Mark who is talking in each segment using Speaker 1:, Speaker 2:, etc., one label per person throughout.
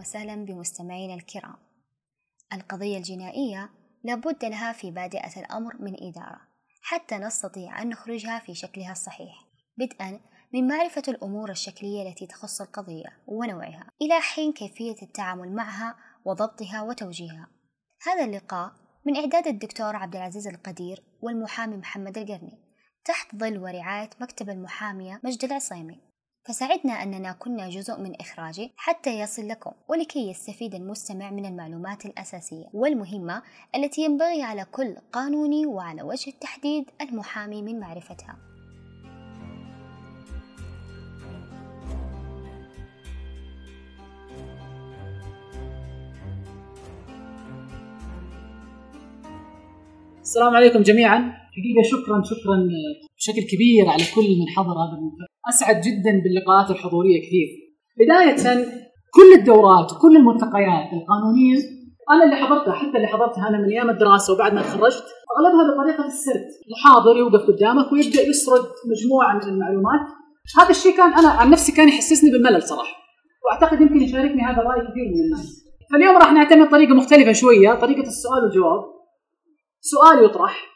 Speaker 1: وسهلا بمستمعينا الكرام. القضية الجنائية لابد لها في بادئة الأمر من إدارة حتى نستطيع أن نخرجها في شكلها الصحيح. بدءا من معرفة الأمور الشكلية التي تخص القضية ونوعها إلى حين كيفية التعامل معها وضبطها وتوجيهها. هذا اللقاء من إعداد الدكتور عبد العزيز القدير والمحامي محمد القرني تحت ظل ورعاية مكتب المحامية مجد العصيمي. فسعدنا أننا كنا جزء من إخراجه حتى يصل لكم ولكي يستفيد المستمع من المعلومات الأساسية والمهمة التي ينبغي على كل قانوني وعلى وجه التحديد المحامي من معرفتها.
Speaker 2: السلام عليكم جميعا. حقيقة شكرا شكرا. بشكل كبير على كل من حضر هذا المنتدى أسعد جدا باللقاءات الحضورية كثير. بداية كل الدورات وكل الملتقيات القانونية أنا اللي حضرتها حتى اللي حضرتها أنا من أيام الدراسة وبعد ما تخرجت أغلبها بطريقة السرد. محاضر يوقف قدامك ويبدأ يسرد مجموعة من المعلومات. هذا الشيء كان أنا عن نفسي كان يحسسني بالملل صراحة. وأعتقد يمكن يشاركني هذا الرأي كثير من الناس. فاليوم راح نعتمد طريقة مختلفة شوية طريقة السؤال والجواب. سؤال يطرح.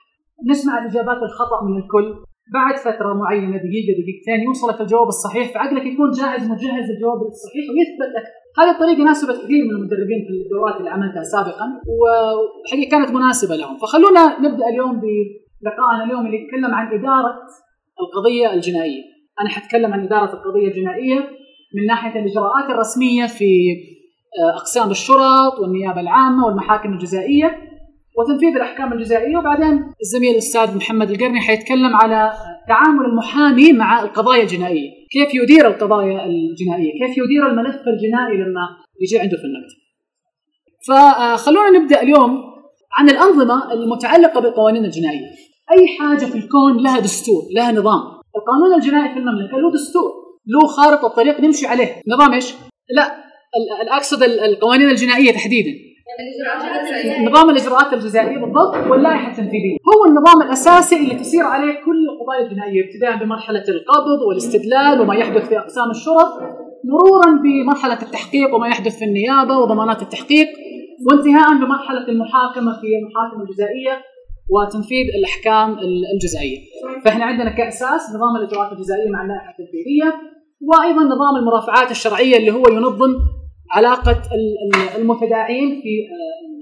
Speaker 2: نسمع الإجابات الخطأ من الكل. بعد فترة معينة دقيقة دقيقتين يوصلك الجواب الصحيح فعقلك يكون جاهز مجهز الجواب الصحيح ويثبت لك. هذه الطريقة ناسبت كثير من المدربين في الدورات اللي عملتها سابقا وحقيقة كانت مناسبة لهم. فخلونا نبدأ اليوم بلقائنا اليوم اللي يتكلم عن إدارة القضية الجنائية. أنا حتكلم عن إدارة القضية الجنائية من ناحية الإجراءات الرسمية في آه، أقسام الشرط والنيابة العامة والمحاكم الجزائية. وتنفيذ الأحكام الجزائية وبعدين الزميل الاستاذ محمد القرني حيتكلم على تعامل المحامي مع القضايا الجنائية، كيف يدير القضايا الجنائية، كيف يدير الملف الجنائي لما يجي عنده في المكتب. فخلونا نبدأ اليوم عن الأنظمة المتعلقة بالقوانين الجنائية. أي حاجة في الكون لها دستور، لها نظام. القانون الجنائي في المملكة له دستور، له خارطة طريق نمشي عليه، نظام إيش؟ لا اقصد القوانين الجنائية تحديدا نظام الإجراءات الجزائية بالضبط واللائحة التنفيذية هو النظام الأساسي اللي تسير عليه كل القضايا الجنائيه ابتداء بمرحلة القبض والاستدلال وما يحدث في أقسام الشرط مرورا بمرحلة التحقيق وما يحدث في النيابة وضمانات التحقيق وانتهاء بمرحلة المحاكمة في المحاكم الجزائية وتنفيذ الأحكام الجزائية. فإحنا عندنا كأساس نظام الإجراءات الجزائية مع اللائحة التنفيذية وأيضا نظام المرافعات الشرعية اللي هو ينظم علاقة المتداعين في آه،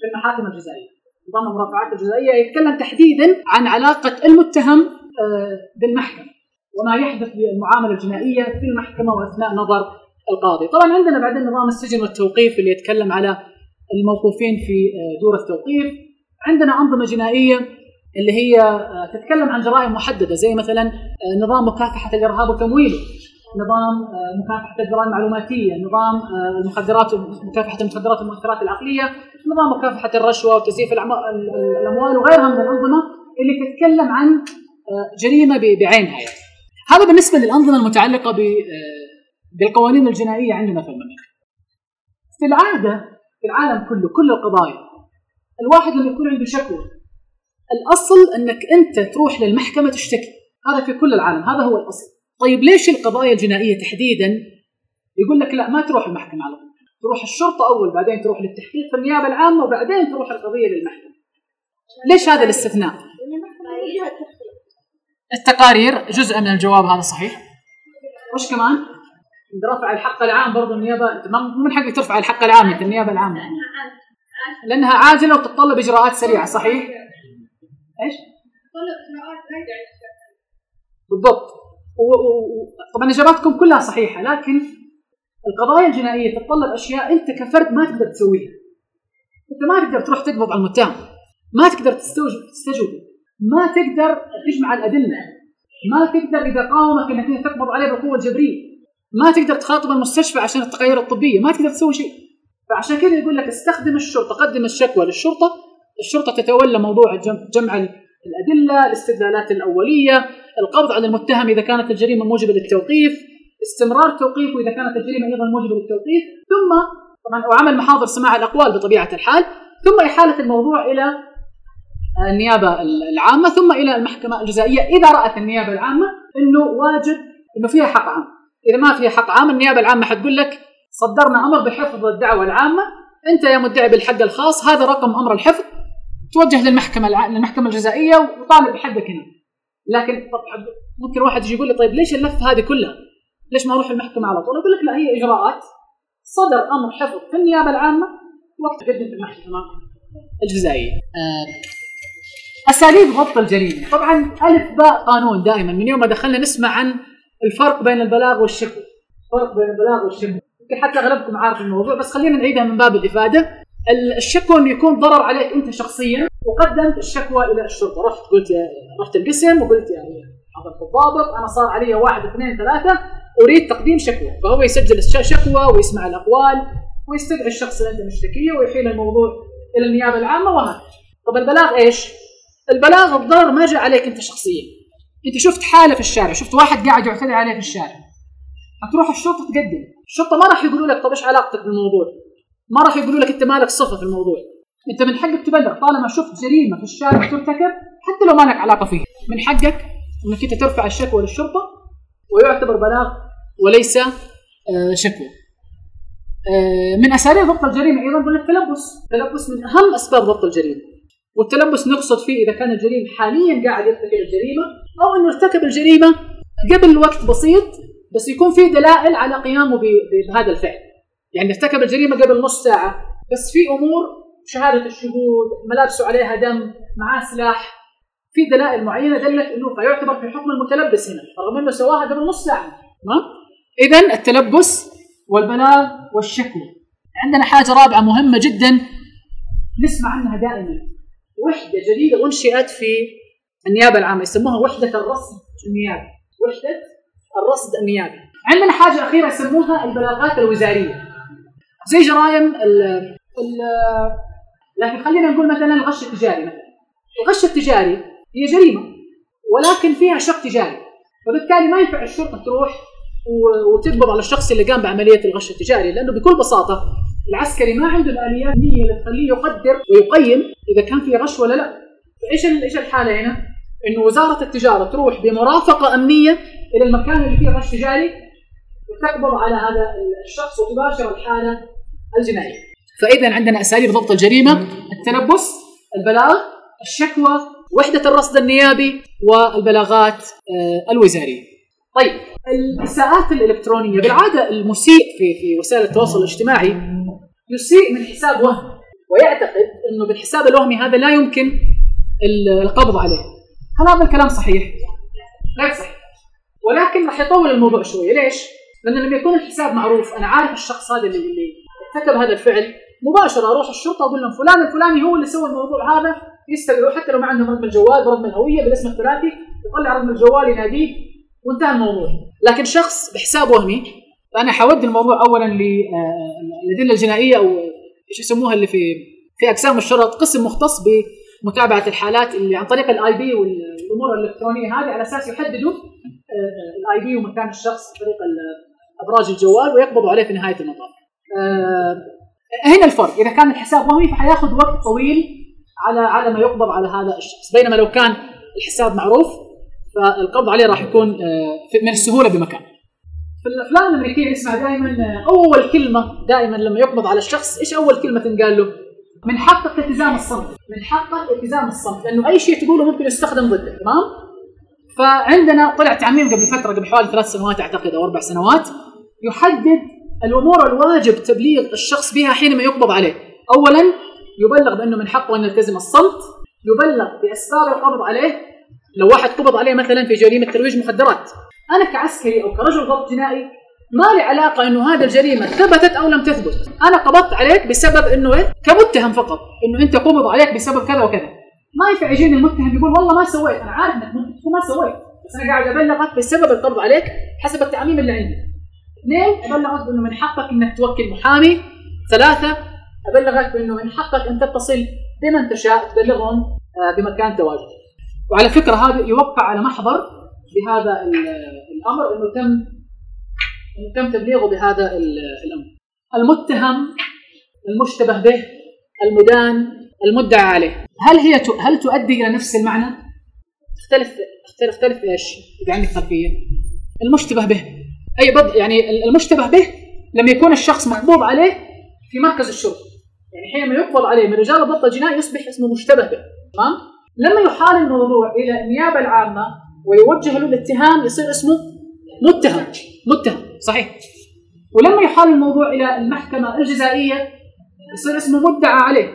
Speaker 2: في المحاكم الجزائية. نظام المرافعات الجزائية يتكلم تحديدا عن علاقة المتهم آه، بالمحكمة وما يحدث بالمعاملة الجنائية في المحكمة وأثناء نظر القاضي. طبعا عندنا بعدين نظام السجن والتوقيف اللي يتكلم على الموقوفين في آه، دور التوقيف. عندنا أنظمة جنائية اللي هي تتكلم عن جرائم محددة زي مثلا نظام مكافحة الإرهاب وتمويله نظام آه، مكافحة الجرائم المعلوماتية، نظام آه، المخدرات مكافحة المخدرات والمؤثرات العقلية، نظام مكافحة الرشوة وتزييف الأموال وغيرها من الانظمه اللي تتكلم عن آه، جريمة بعينها يعني. هذا بالنسبة للأنظمة المتعلقة بالقوانين الجنائية عندنا في المملكة. في العادة في العالم كله كل القضايا الواحد لما يكون عنده شكوى الأصل أنك أنت تروح للمحكمة تشتكي هذا في كل العالم هذا هو الأصل طيب ليش القضايا الجنائية تحديدا؟ يقول لك لا ما تروح المحكمة على طول. تروح الشرطة أول بعدين تروح للتحقيق في النيابة العامة وبعدين تروح القضية للمحكمة. ليش هذا الاستثناء؟ التقارير جزء من الجواب هذا صحيح. وش كمان؟ رفع الحق العام برضه النيابة أنت مو من حقك ترفع الحق العام أنت النيابة العامة. لأنها عاجلة وتتطلب إجراءات سريعة صحيح؟ إيش؟ بالضبط. طبعا إجاباتكم كلها صحيحة لكن القضايا الجنائية تتطلب أشياء أنت كفرد ما تقدر تسويها. أنت ما تقدر تروح تقبض على المتهم ما تقدر تستجوب ما تقدر تجمع الأدلة ما تقدر إذا قاومك إنك تقبض عليه بالقوه الجبريه ما تقدر تخاطب المستشفى عشان التغير الطبية ما تقدر تسوي شيء. فعشان كذا يقول لك استخدم الشرطة قدم الشكوى للشرطة الشرطة تتولى موضوع جمع الأدلة الاستدلالات الأولية القبض على المتهم إذا كانت الجريمة موجبة للتوقيف استمرار توقيفه اذا كانت الجريمة أيضا موجبة للتوقيف ثم طبعا وعمل محاضر سماع الأقوال بطبيعة الحال ثم إحالة الموضوع إلى النيابة العامة ثم إلى المحكمة الجزائية. إذا رأت النيابة العامة إنه واجب إنه فيها حق عام. إذا ما فيها حق عام النيابة العامة حتقول لك صدرنا أمر بحفظ الدعوة العامة أنت يا مدعي بالحق الخاص هذا رقم أمر الحفظ. توجه للمحكمة الع... للمحكمة الجزائية وطالب بحقك هنا لكن ممكن واحد يجي يقول لي طيب ليش اللفه هذه كلها؟ ليش ما أروح المحكمة على طول؟ أقول لك لا هي إجراءات صدر أمر حفظ في النيابة العامة وقت قدم في المحكمة الجزائية. آه، أساليب ضبط الجريمة، طبعا ألف باء قانون دائما من يوم ما دخلنا نسمع عن الفرق بين البلاغ والشكوى. الفرق بين البلاغ والشكوى، يمكن حتى أغلبكم عارف الموضوع بس خلينا نعيدها من باب الإفادة. الشكوى انه يكون ضرر عليك أنت شخصيا وقدمت الشكوى إلى الشرطة، رحت قلت يا رحت القسم وقلت يعني حضرت الضابط أنا صار علي واحد اثنين ثلاثة أريد تقديم شكوى، فهو يسجل الشكوى ويسمع الأقوال ويستدعي الشخص اللي انت مشتكية ويحيل الموضوع إلى النيابة العامة وهكذا. طب البلاغ إيش؟ البلاغ الضرر ما جاء عليك أنت شخصيا. أنت شفت حالة في الشارع، شفت واحد قاعد يعتدي عليه في الشارع. هتروح الشرطة تقدم، الشرطة ما راح يقولوا لك طب إيش علاقتك بالموضوع؟ ما راح يقولوا لك أنت مالك صفة في الموضوع. أنت من حقك تبلغ طالما شفت جريمة في الشارع ترتكب حتى لو ما لك علاقة فيها، من حقك إنك أنت ترفع الشكوى للشرطة ويعتبر بلاغ وليس آه، شكوى. آه، من أساليب ضبط الجريمة أيضا قلنا التلبس، التلبس من أهم أسباب ضبط الجريمة. والتلبس نقصد فيه إذا كان الجريم حاليا قاعد يرتكب الجريمة أو إنه ارتكب الجريمة قبل وقت بسيط بس يكون في دلائل على قيامه بهذا الفعل. يعني ارتكب الجريمة قبل نص ساعة بس في أمور شهادة الشهود ملابسه عليها دم معاه سلاح في دلائل معينة دلت إنه فيعتبر في حكم المتلبس هنا رغم إنه سواها قبل نص ساعة. تمام؟ اذا التلبس والبلاغ والشكوى عندنا حاجة رابعة مهمة جدا نسمع عنها دائما. وحدة جديدة أنشئت في النيابة العامة يسموها وحدة الرصد النيابي. وحدة الرصد النيابي. عندنا حاجة أخيرة يسموها البلاغات الوزارية. زي جرائم ال ال لكن خلينا نقول مثلا الغش التجاري مثلا. الغش التجاري هي جريمة ولكن فيها شق تجاري. فبالتالي ما ينفع الشرطة تروح وتقبض على الشخص اللي قام بعملية الغش التجاري لأنه بكل بساطة العسكري ما عنده الاليات اللي تخليه يقدر ويقيم إذا كان في غش ولا لا. فإيش إيش الحالة هنا؟ إنه وزارة التجارة تروح بمرافقة أمنية إلى المكان اللي فيه غش تجاري وتقبض على هذا الشخص وتباشر الحالة الجنائيه. فاذا عندنا أساليب ضبط الجريمة التلبس، البلاغ، الشكوى، وحدة الرصد النيابي والبلاغات آه، الوزارية. طيب الإساءات الإلكترونية بالعادة المسيء في في وسائل التواصل الاجتماعي يسيء من حساب وهم ويعتقد إنه بالحساب الوهمي هذا لا يمكن القبض عليه. هل هذا الكلام صحيح؟ غير صحيح. ولكن راح يطول الموضوع شوية، ليش؟ لأنه لما يكون الحساب معروف أنا عارف الشخص هذا اللي اللي ارتكب هذا الفعل مباشرة أروح الشرطة أقول لهم فلان الفلاني هو اللي سوى الموضوع هذا يستدعوا حتى لو ما عندهم رقم الجوال برقم الهوية بالاسم الثلاثي يطلع رقم الجوال يناديه وانتهى الموضوع لكن شخص بحساب وهمي فانا حود الموضوع اولا للأدلة الجنائية أو إيش يسموها اللي في في أقسام الشرط قسم مختص بمتابعة الحالات اللي عن طريق ال IP والأمور الإلكترونية هذه على أساس يحددوا ال IP ومكان الشخص عن طريق أبراج الجوال ويقبضوا عليه في نهاية المطاف. هنا الفرق إذا كان الحساب وهمي فحياخذ وقت طويل على على ما يقبض على هذا الشخص بينما لو كان الحساب معروف فالقبض عليه راح يكون من السهولة بمكان. في الأفلام الأمريكية نسمع دائما أول كلمة دائما لما يقبض على الشخص إيش أول كلمة تنقال له؟ من حقك التزام الصمت، من حقك التزام الصمت، لأنه أي شيء تقوله ممكن يستخدم ضدك، تمام؟ فعندنا طلع تعميم قبل فترة قبل حوالي ثلاث سنوات أعتقد أو أربع سنوات يحدد الأمور الواجب تبليغ الشخص بها حينما يقبض عليه. اولا يبلغ بأنه من حقه أن يلتزم الصمت، يبلغ باسباب القبض عليه. لو واحد قبض عليه مثلا في جريمة ترويج مخدرات. أنا كعسكري أو كرجل ضبط جنائي ما لي علاقة إنه هذه الجريمة ثبتت أو لم تثبت. أنا قبضت عليك بسبب إنه إيه؟ كمتهم فقط. إنه أنت قبض عليك بسبب كذا وكذا. ما ينفع يجيني المتهم يقول والله ما سويت. أنا عارف إنك ما سويت. بس أنا قاعد أبلغك بسبب القبض عليك حسب التعميم اللي عندي. اثنين أبلغك بأنه من حقك إنك توكل محامي ثلاثة أبلغك بأنه من حقك أن تتصل بمن تشاء تبلغهم بمكان تواجدك وعلى فكرة هذا يوقع على محضر بهذا الأمر انه تم إنه تم تبليغه بهذا الأمر. المتهم المشتبه به المدان المدعى عليه هل هي هل تؤدي إلى نفس المعنى؟ تختلف تختلف إيش؟ اذا عندك خلفيه المشتبه به أي بض يعني المشتبه به لما يكون الشخص مقبوض عليه في مركز الشرطه يعني حينما يقبض عليه من رجال الضبط الجنائي يصبح اسمه مشتبه به. تمام؟ لما يحال الموضوع إلى النيابة العامة ويوجه له الاتهام يصير اسمه متهم. متهم. صحيح. ولما يحال الموضوع إلى المحكمة الجزائية يصير اسمه مدعى عليه.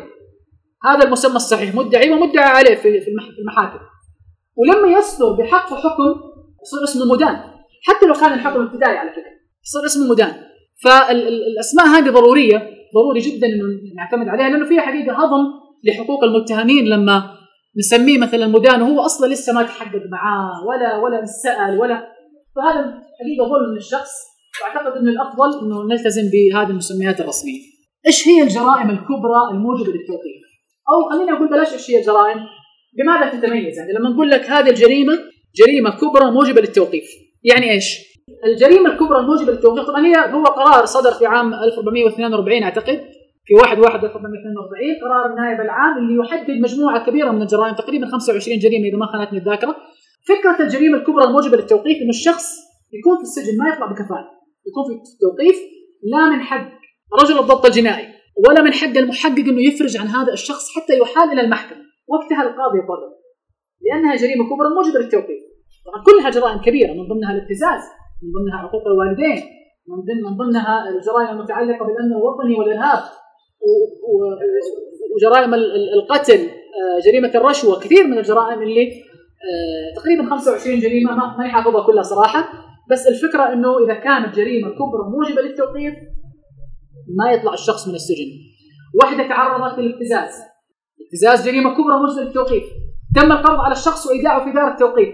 Speaker 2: هذا المسمى الصحيح مدعي ومدعى عليه في في المحاكم. ولما يصدر بحقه حكم يصير اسمه مدان. حتى لو كان الحكم ابتدائي على فكرة. يصير اسمه مدان. فالأسماء هذه ضرورية ضروري جدا إنه نعتمد عليها لأنه فيها حقيقة هضم لحقوق المتهمين لما نسميه مثلا مدان وهو أصلا لسه ما تحقق معاه ولا ولا سال ولا. فهذا حقيقة ظلم من الشخص وأعتقد انه الأفضل إنه نلتزم بهذه المسميات الرسمية. إيش هي الجرائم الكبرى الموجبه للتوقيف؟ أو خليني أقول بلاش إيش هي الجرائم. بماذا تتميز؟ يعني لما نقول لك هذه الجريمة جريمة كبرى موجبة للتوقيف يعني إيش؟ الجريمة الكبرى الموجبة للتوقيف طبعا هي هو قرار صدر في عام 1442 أعتقد في 1 1 1442 قرار النائب العام اللي يحدد مجموعة كبيرة من الجرائم تقريبا 25 جريمة إذا ما خانتني الذاكرة. فكرة الجريمة الكبرى الموجبة للتوقيف إنه الشخص يكون في السجن ما يطلع بكفاله يكون في توقيف لا من حق رجل الضبط الجنائي ولا من حق المحقق إنه يفرج عن هذا الشخص حتى يحال إلى المحكمة وقتها القاضي يقرر. لأنها جريمة كبرى موجبة للتوقيف. طبعا كلها جرائم كبيرة من ضمنها الابتزاز من ضمنها حقوق الوالدين من ضمن من ضمنها الجرائم المتعلقة بالأمن الوطني والإرهاب وجرائم القتل آه، جريمة الرشوة كثير من الجرائم اللي آه، تقريبا 25 جريمة ما حافظها كلها صراحة. بس الفكرة إنه إذا كانت جريمة كبرى موجبة للتوقيف ما يطلع الشخص من السجن. واحدة تعرضت للابتزاز. ابتزاز جريمة كبرى موجبة للتوقيف. تم القبض على الشخص وإيداعه في دار التوقيف.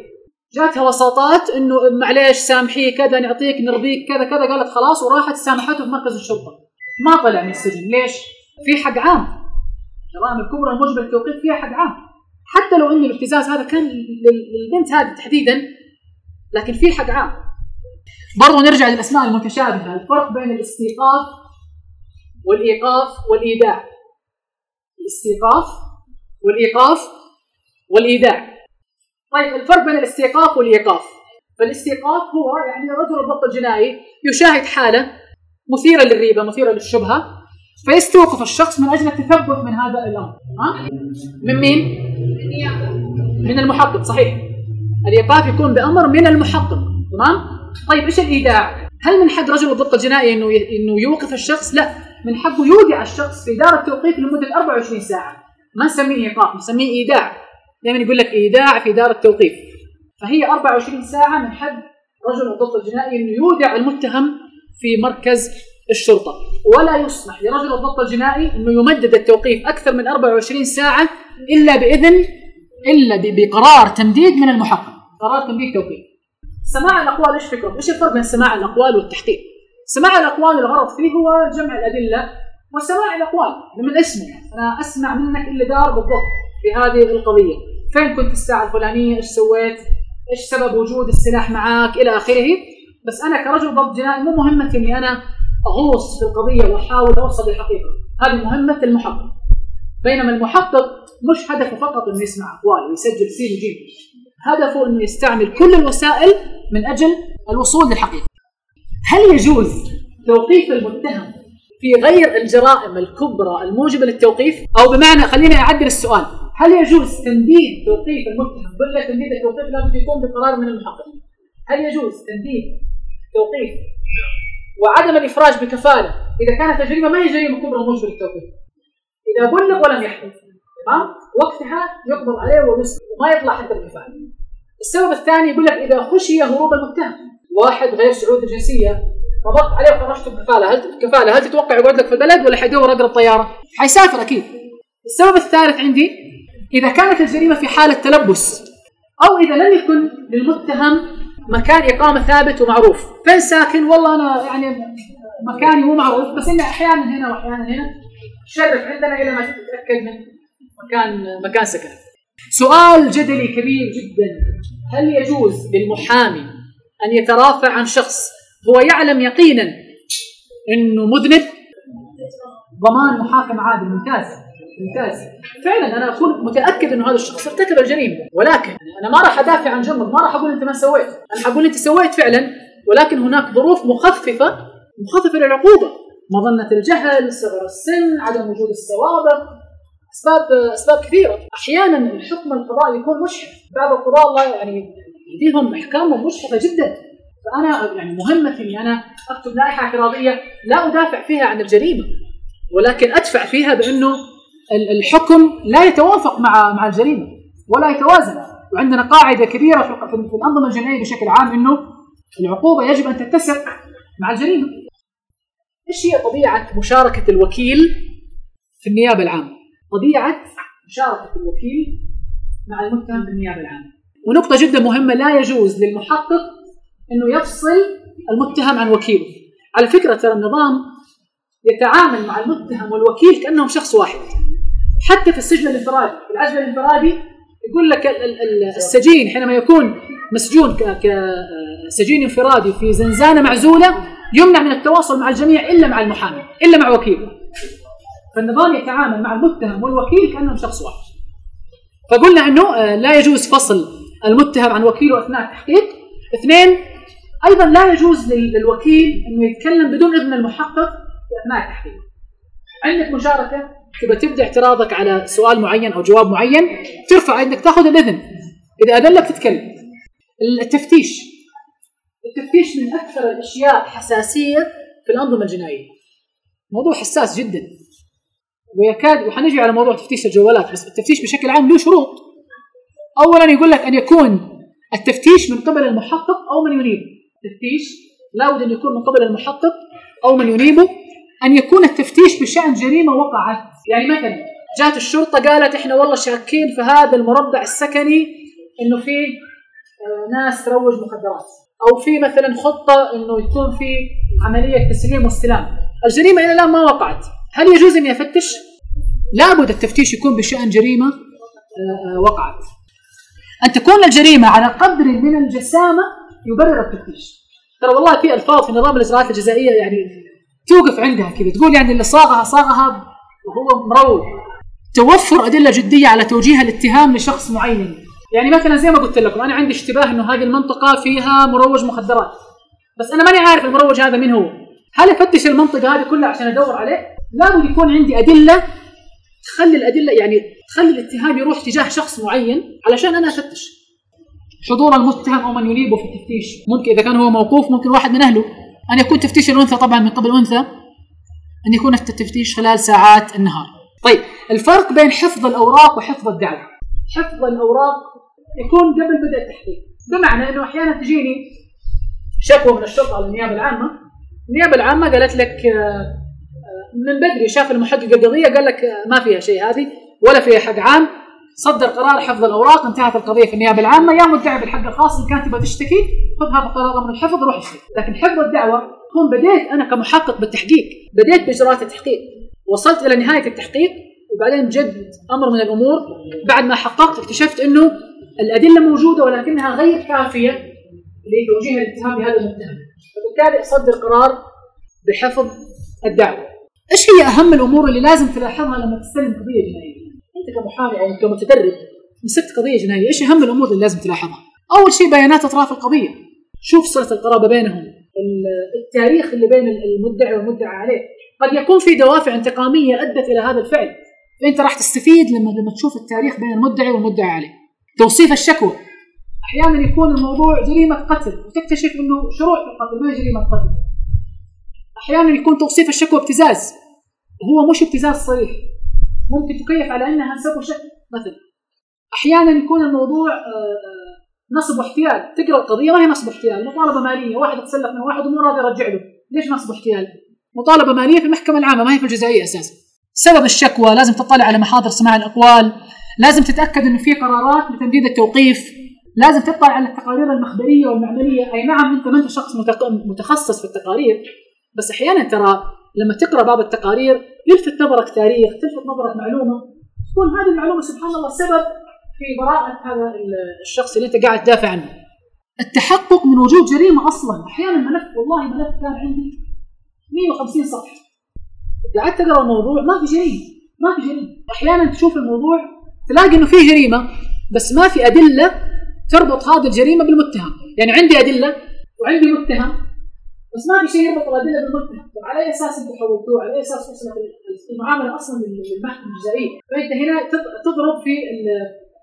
Speaker 2: جاتها وساطات إنه معليش سامحيه كذا نعطيك نرضيك كذا كذا قالت خلاص وراحت سامحته في مركز الشرطة. ما طلع من السجن. ليش؟ في حق عام. الجرائم الكبرى الموجبه للتوقيف فيها حق عام. حتى لو إن الابتزاز هذا كان للبنت هذه تحديدا لكن في حق عام. برضو نرجع للأسماء المتشابهة. الفرق بين الاستيقاف والإيقاف والإيداع. الاستيقاف والإيقاف والإيداع. طيب الفرق بين الاستيقاف والإيقاف فالاستيقاف هو يعني رجل الضبط الجنائي يشاهد حالة مثيرة للريبة مثيرة للشبهة فيستوقف الشخص من أجل التثبت من هذا الأمر ها؟ من مين؟ من المحقق صحيح الإيقاف يكون بأمر من المحقق تمام؟ طيب إيش الإيداع؟ هل من حق رجل الضبط الجنائي إنه إنه يوقف الشخص؟ لا من حقه يودع الشخص في دار التوقيف لمدة 24 ساعة ما نسميه ايقاف نسميه إيداع دائما يقول لك إيداع في دار التوقيف. فهي 24 ساعة من حق رجل الضبط الجنائي إنه يودع المتهم في مركز الشرطة. ولا يسمح لرجل الضبط الجنائي إنه يمدد التوقيف أكثر من 24 ساعة إلا بإذن إلا بقرار تمديد من المحقق. قرار تمديد توقيف. سماع الأقوال إيش فكره؟ إيش الفرق بين سماع الأقوال والتحقيق؟ سماع الأقوال الغرض فيه هو جمع الأدلة وسماع الأقوال. من اسمه أنا أسمع منك اللي دار بالضبط في هذه القضية. فين كنت الساعة الفلانية؟ إيش سويت؟ إيش سبب وجود السلاح معك إلى آخره. بس أنا كرجل ضبط جنائي مو مهمتي إني أنا أغوص في القضية وأحاول أوصل للحقيقه هذه مهمة المحقق. بينما المحقق مش هدفه فقط إنه يسمع اقوال ويسجل سين وجيم هدفه إنه يستعمل كل الوسائل من أجل الوصول للحقيقة. هل يجوز توقيف المتهم في غير الجرائم الكبرى الموجبة للتوقيف؟ أو بمعنى خليني أعدل السؤال. هل يجوز تنديد توقيف المتهم؟ ولا تنديد التوقيف لابد يكون بقرار من المحقق. هل يجوز تنديد توقيف وعدم الإفراج بكفالة؟ إذا كانت الجريمة ما هي جريمة كبرى موجبة للتوقيف إذا بلغ ولم يحدث تمام؟ وقتها يقبض عليه وما يطلع حتى الكفالة. السبب الثاني يقول لك إذا خشي هروب المتهم. واحد غير سعودي الجنسية. فضغط عليه وخرجته بكفالة. هل كفاله هل تتوقع يقعد لك في البلد ولا حيدور اقرب طياره؟ حيسافر أكيد. السبب الثالث عندي إذا كانت الجريمة في حالة تلبس أو إذا لم يكن للمتهم مكان إقامة ثابت ومعروف، فين ساكن؟ والله أنا يعني مكاني مو معروف بس انه أحيانا هنا واحيانا هنا شرف عندنا إلى ما تتاكد من مكان مكان سكنه. سؤال جدلي كبير جدا هل يجوز للمحامي أن يترافع عن شخص هو يعلم يقينا أنه مذنب ضمان محاكمة عادل ممتاز ممتاز. فعلا أنا أكون متأكد إنه هذا الشخص ارتكب الجريمة. ولكن أنا ما راح أدافع عن جرمك ما راح أقول أنت ما سويت. أنا حقول أنت سويت فعلا ولكن هناك ظروف مخففة مخففة للعقوبة. مظنة الجهل صغر السن عدم وجود السوابق أسباب أسباب كثيرة. أحيانا الحكم القضائي يكون مشحف بعض القضاة الله يعني يديهم احكامهم مشحفه جدا. فأنا يعني مهمتي إني أنا أكتب لائحة اعتراضية لا أدافع فيها عن الجريمة ولكن أدفع فيها بأنه الحكم لا يتوافق مع مع الجريمة ولا يتوازن وعندنا قاعدة كبيرة في الأنظمة الجنائية بشكل عام إنه العقوبة يجب أن تتسق مع الجريمة. إيش هي طبيعة مشاركة الوكيل في النيابة العامة؟ طبيعة مشاركة الوكيل مع المتهم في النيابة العامة. ونقطة جدا مهمة لا يجوز للمحقق إنه يفصل المتهم عن وكيله. على فكرة ترى النظام يتعامل مع المتهم والوكيل كأنهم شخص واحد. حتى في السجن الانفرادي، في العزل الانفرادي يقول لك السجين حينما يكون مسجون كسجين انفرادي في زنزانة معزولة يمنع من التواصل مع الجميع إلا مع المحامي، إلا مع وكيل. فالنظام يتعامل مع المتهم والوكيل كأنهم شخص واحد. فقلنا إنه آه، لا يجوز فصل المتهم عن وكيله اثناء التحقيق. اثنين أيضا لا يجوز للوكيل إنه يتكلم بدون إذن المحقق أثناء التحقيق. عندك مشاركة؟ تبغى تبدأ اعتراضك على سؤال معين أو جواب معين ترفع انك تأخذ الإذن. إذا اذن لك تتكلم. التفتيش. التفتيش من أكثر الأشياء حساسية في الأنظمة الجنائية. موضوع حساس جدا. ويكاد وحنجي على موضوع تفتيش الجوالات بس التفتيش بشكل عام له شروط. اولا يقول لك أن يكون التفتيش من قبل المحقق أو من ينيبه. التفتيش لابد أن يكون من قبل المحقق أو من ينيبه. أن يكون التفتيش بشأن جريمة وقعت. يعني مثلا جات الشرطة قالت إحنا والله شاكين في هذا المربع السكني إنه في آه، ناس تروج مخدرات. أو في مثلا خطة إنه يكون في عملية تسليم واستلام. الجريمة إلى الآن ما وقعت. هل يجوز اني افتش لابد التفتيش يكون بشأن جريمة آه، آه، وقعت. أن تكون الجريمة على قدر من الجسامة يبرر التفتيش. ترى والله في ألفاظ في نظام الإجراءات الجزائية يعني توقف عندها كذا تقول يعني اللي صاغها صاغها وهو مروج توفر أدلة جدية على توجيه الاتهام لشخص معين. يعني مثلا زي ما قلت لكم أنا عندي اشتباه إنه هذه المنطقة فيها مروج مخدرات. بس أنا ماني عارف المروج هذا من هو. هل أفتش المنطقة هذه كلها عشان أدور عليه؟ لابد يكون عندي أدلة تخلي الأدلة يعني تخلي الاتهام يروح تجاه شخص معين علشان أنا أفتش. حضور المتهم أو من ينيبه في التفتيش. ممكن إذا كان هو موقوف ممكن واحد من أهله أن يكون تفتيش الأنثى طبعا من قبل انثى أن يكون التفتيش خلال ساعات النهار. طيب الفرق بين حفظ الأوراق وحفظ الدعوة. حفظ الأوراق يكون قبل بدء التحقيق. بمعنى إنه أحيانا تجيني شكوى من الشرطة على النيابه العامة. النيابة العامة قالت لك آه، من بدري شاف المحقق القضية قال لك ما فيها شيء هذه ولا فيها حق عام. صدر قرار حفظ الأوراق انتهت القضية في النيابة العامة. يا مدعي بالحق الخاص إن كانت تبغى تشتكي خذ هذا القرار من الحفظ روح اشتكي. لكن حفظ الدعوة تكون بديت أنا كمحقق بالتحقيق بديت بإجراءات التحقيق وصلت إلى نهاية التحقيق وبعدين جد أمر من الأمور. بعد ما حققت اكتشفت إنه الأدلة موجودة ولكنها غير كافية لتوجيه الاتهام بهذا المتهم فبالتالي أصدر قرار بحفظ الدعوة. إيش هي أهم الأمور اللي لازم تلاحظها لما تستلم قضية جنائية؟ انت كمحامي أو كمتدرب مسكت قضية جنائية، إيش أهم الأمور اللي لازم تلاحظها؟ أول شيء بيانات أطراف القضية. شوف صلة القرابة بينهم، التاريخ اللي بين المدعي والمدعى عليه، قد يكون في دوافع انتقامية أدت إلى هذا الفعل، فأنت راح تستفيد لما لما تشوف التاريخ بين المدعي والمدعى عليه. توصيف الشكوى. أحيانا يكون الموضوع جريمة قتل وتكتشف إنه شروع في القتل ما جريمة قتل. أحيانا يكون توصيف الشكوى ابتزاز وهو مش ابتزاز صريح ممكن تكيف على أنها سبب شك مثلا أحيانا يكون الموضوع آه، آه، نصب واحتيال. تقرأ القضية ما هي نصب واحتيال. مطالبة مالية واحد تسلف من واحد ومو راضي يرجع له. ليش نصب واحتيال؟ مطالبة مالية في المحكمة العامة ما هي في الجزائية أساسا. سبب الشكوى لازم تطلع على محاضر سماع الأقوال. لازم تتأكد إنه في قرارات لتمديد التوقيف. لازم تطلع على التقارير المخبرية والمعمليه أي نعم أنت ما أنت شخص متخصص في التقارير بس أحيانا ترى لما تقرأ بعض التقارير يلفت نظرك تاريخ تلفت نظرك معلومة. تكون هذه المعلومة سبحان الله سبب في براءة هذا الشخص اللي انت قاعد تدافع عنه. التحقق من وجود جريمة أصلا. أحيانا ملف والله ملف كان عندي 150 صفحة. قعدت أقرأ الموضوع ما في جريمة ما في جريمة. أحيانا تشوف الموضوع تلاقي إنه في جريمة بس ما في أدلة تربط هذه الجريمة بالمتهم. يعني عندي أدلة وعندي متهم بس ما في شيء يربط الأدلة بالمتهم طب على أي أساس انت حولتوه؟ على أي أساس وصلت المعاملة أصلا للمحكمه الجزائيه فأنت هنا تضرب في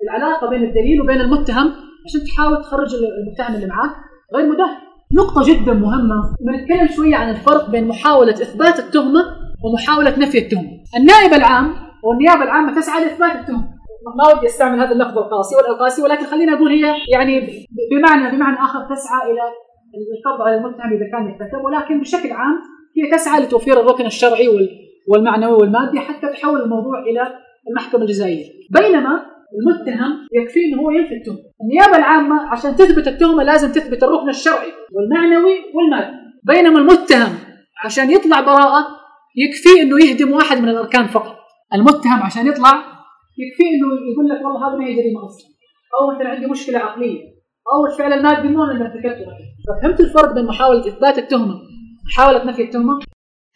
Speaker 2: العلاقة بين الدليل وبين المتهم عشان تحاول تخرج المتهم اللي معاك. غير مداهن نقطة جدا مهمة. بنتكلم شوية عن الفرق بين محاولة إثبات التهمة ومحاولة نفي التهمة. النائب العام والنيابة العامة تسعى لإثبات التهمة. ما ودي أستعمل هذا اللفظ القاسي والقاسي ولكن خلينا نقول هي يعني بمعنى بمعنى آخر تسعى إلى القبض على المتهم إذا كان يرتكب ولكن بشكل عام هي تسعى لتوفير الركن الشرعي والمعنوي والمادي حتى تحول الموضوع إلى المحكمة الجزائية. بينما المتهم يكفي إنه هو ينفي التهمة، النيابة العامة عشان تثبت التهمة لازم تثبت الركن الشرعي والمعنوي والمادي، بينما المتهم عشان يطلع براءة يكفي إنه يهدم واحد من الأركان فقط، المتهم عشان يطلع يكفي إنه يقول لك والله هذا ما هي جريمه أصلا، أو مثلا عندي مشكلة عقلية، أو الفعل المادي اللي ارتكبته ففهمت الفرق بين محاولة إثبات التهمة محاولة نفي التهمة؟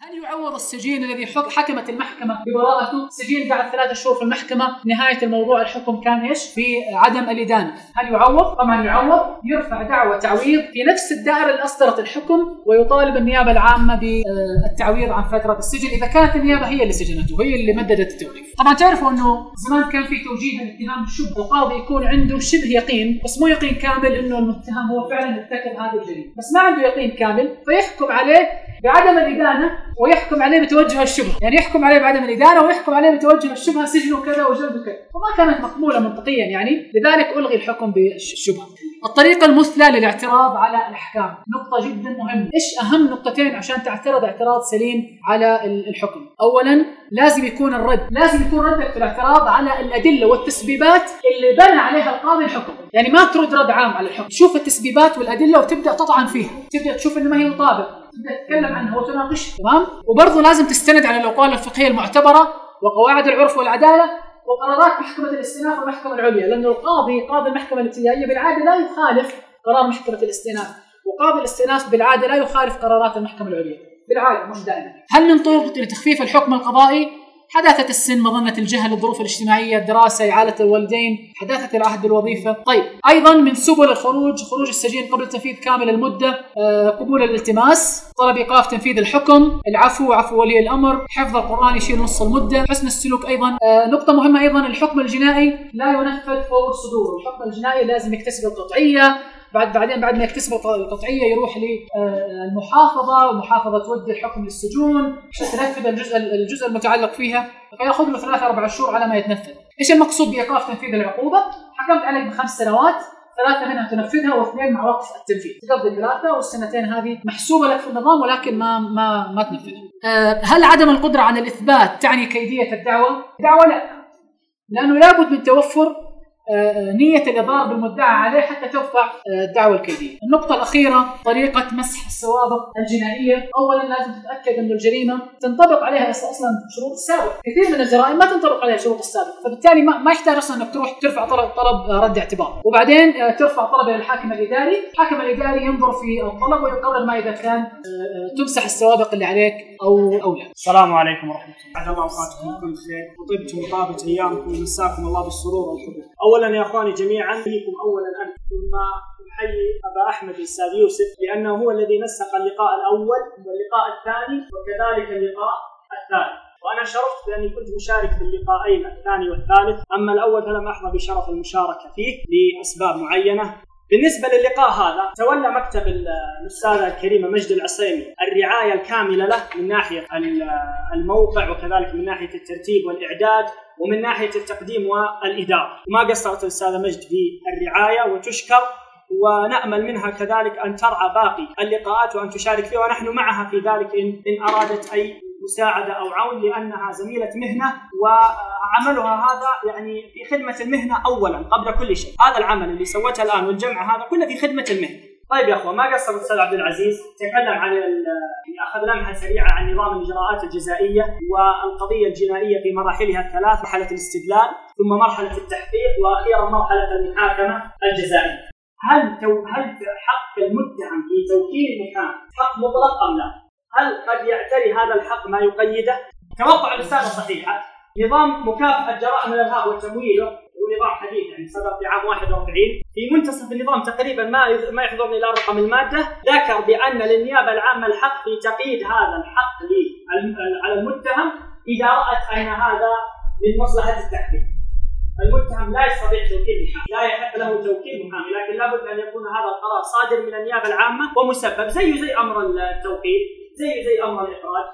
Speaker 2: هل يعوض السجين الذي حكمت المحكمة ببراءته. سجين قعد ثلاثة شهور في المحكمة. نهاية الموضوع الحكم كان إيش؟ بعدم الإدانة. هل يعوض؟ طبعا يعوض. يرفع دعوة تعويض في نفس الدائرة اللي أصدرت الحكم ويطالب النيابة العامة بالتعويض عن فترة السجن. إذا كانت النيابة هي اللي سجنته هي اللي مددت التوقيف. طبعا تعرفوا أنه زمان كان في توجيه الاتهام بالشبهة القاضي يكون عنده شبه يقين بس مو يقين كامل أنه المتهم هو فعلا ارتكب هذه الجريمة. بس ما عنده يقين كامل فيحكم عليه بعدم الإدانة ويحكم عليه بتوجه الشبهة. يعني يحكم عليه بعدم الإدانة ويحكم عليه بتوجه الشبهة سجنه كذا وجلده كذا. وما كانت مقبولة منطقيا يعني. لذلك ألغي الحكم بالشبهة. الطريقة المثلى للاعتراض على الأحكام. نقطة جدا مهمة. إيش أهم نقطتين عشان تعترض اعتراض سليم على الحكم؟ أولا لازم يكون الرد. لازم يكون ردك في الاعتراض على الأدلة والتسبيبات اللي بنى عليها القاضي الحكم. يعني ما ترد رد عام على الحكم. تشوف التسبيبات والأدلة وتبدأ تطعن فيها. تبدأ تشوف إنه ما هي مطابق. تبدأ تتكلم عنها وتناقشها. تمام؟ وبرضه لازم تستند على الأقوال الفقهية المعتبرة وقواعد العرف والعدالة وقرارات محكمة الاستئناف والمحكمة العليا لأنه القاضي قاضي المحكمة الابتدائية بالعادة لا يخالف قرار محكمة الاستئناف وقاضي الاستئناف بالعادة لا يخالف قرارات المحكمة العليا بالعادة مش دائما. هل من طرق لتخفيف الحكم القضائي؟ حداثة السن مظنة الجهل الظروف الاجتماعية الدراسة إعالة الوالدين حداثة العهد بالوظيفة طيب أيضا من سبل الخروج خروج السجين قبل تنفيذ كامل المدة آه، قبول الالتماس طلب إيقاف تنفيذ الحكم العفو عفو ولي الأمر حفظ القرآن يشيل نص المدة حسن السلوك أيضا. آه، نقطة مهمة أيضا الحكم الجنائي لا ينفذ فور صدوره الحكم الجنائي لازم يكتسب القطعية. بعد بعدين بعد ما يكتسب القطعيه يروح للمحافظه والمحافظة تودي الحكم للسجون تنفذ الجزء الجزء المتعلق فيها فيأخذ له ثلاث أربع شهور على ما يتنفذ. إيش المقصود بإيقاف تنفيذ العقوبة؟ حكمت عليك بخمس سنوات ثلاثة منها تنفذها واثنين مع وقف التنفيذ، تقضي ثلاثة والسنتين هذه محسوبة لك في النظام ولكن ما ما ما تنفذها. أه هل عدم القدرة على الإثبات تعني كيدية الدعوة؟ الدعوة لا. لأنه لابد من توفر آه، نية الإضرار بالمدعى عليه حتى ترفع آه، الدعوة الكيدية. النقطة الأخيرة طريقة مسح السوابق الجنائية، أولا لازم تتأكد أن الجريمة تنطبق عليها أصلا شروط السابق، كثير من الجرائم ما تنطبق عليها شروط السابق، فبالتالي ما, ما يحتاج أصلا أنك تروح ترفع طلب طلب آه، رد اعتبار، وبعدين ترفع طلب إلى الحاكم الإداري، الحاكم الإداري ينظر في الطلب ويقرر ما إذا كان تمسح السوابق اللي عليك أو أو لا.
Speaker 3: السلام عليكم ورحمة الله، أعد الله أوقاتكم بكل خير، وطبتم وطابت أيامكم. ومساكم الله بالسرور والحب. اولا يا أخواني جميعا فيكم اولا انت ثم أحيي أبا أحمد الاستاذ يوسف لأنه هو الذي نسق اللقاء الأول واللقاء الثاني وكذلك اللقاء الثالث. وأنا شرفت بأني كنت مشارك في اللقاءين الثاني والثالث. أما الأول فلم أحظى بشرف المشاركة فيه لأسباب معينة. بالنسبة للقاء هذا تولى مكتب الأستاذة الكريمة مجد العصيمي الرعاية الكاملة له من ناحية الموقع وكذلك من ناحية الترتيب والإعداد ومن ناحية التقديم والإدارة. ما قصرت الاستاذه مجد في الرعاية وتشكر ونأمل منها كذلك أن ترعى باقي اللقاءات وأن تشارك فيها ونحن معها في ذلك ان إن أرادت أي مساعدة أو عون لأنها زميلة مهنة وعملها هذا يعني في خدمة المهنة اولا قبل كل شيء، هذا العمل اللي سوته الآن والجمع هذا كله في خدمة المهنة. طيب يا أخوان ما قصر الاستاذ عبد العزيز تكلم عن يعني اخذ لمحه سريعة عن نظام الإجراءات الجزائية والقضية الجنائية في مراحلها الثلاث مرحلة الاستدلال ثم مرحلة التحقيق وأخيرا مرحلة المحاكمة الجزائية. هل تو هل حق المتهم في توكيل المحامي حق مطلق أم لا؟ هل قد يعتري هذا الحق ما يقيده؟ توقع الاستاذه صحيحه نظام مكافحه جرائم الارهاب وتمويله نظام حديث يعني صدر في عام 41 في منتصف النظام تقريبا ما ما يحضرني الا رقم المادة. ذكر بأن للنيابة العامة الحق في تقييد هذا الحق على المتهم إذا رأت أن هذا من مصلحة التحقيق. المتهم لا يستطيع توكيل محامي، لا يحق له توكيل محامي، لكن لابد أن يكون هذا القرار صادر من النيابة العامة ومسبب. زيه زي أمر التوكيل، زيه زي أمر الاخراج،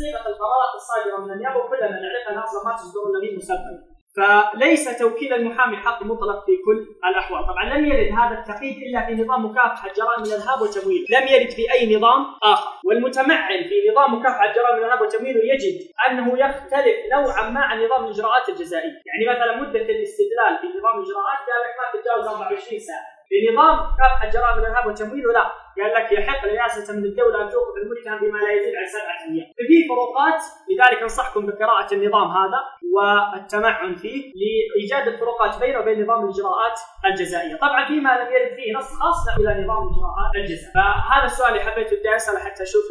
Speaker 3: صيغة القرارات الصادرة من النيابة وكلنا نعرفها أصلا ما تصدر إلا به مسبب. فليس توكيل المحامي حق مطلق في كل الأحوال، طبعا لم يرد هذا التقييد إلا في نظام مكافحة جرائم الإرهاب وتمويله، لم يرد في أي نظام آخر، والمتمعن في نظام مكافحة جرائم الإرهاب وتمويله يجد أنه يختلف نوعا ما عن نظام الإجراءات الجزائيه، يعني مثلا مدة الاستدلال في نظام الإجراءات قال لك ما تتجاوز 24 ساعة، في نظام مكافحه جرائم الارهاب وتمويله لا، قال لك يحق رئاسه من الدولة أن توقف المتهم بما لا يزيد عن سبعة أيام، ففي فروقات لذلك أنصحكم بقراءة النظام هذا والتمعن فيه لإيجاد الفروقات بينه وبين نظام الإجراءات الجزائية، طبعا فيما لم يرد فيه نص خاص إلى نظام الإجراءات الجزائية، فهذا السؤال اللي حبيت بدي أسأله حتى أشوف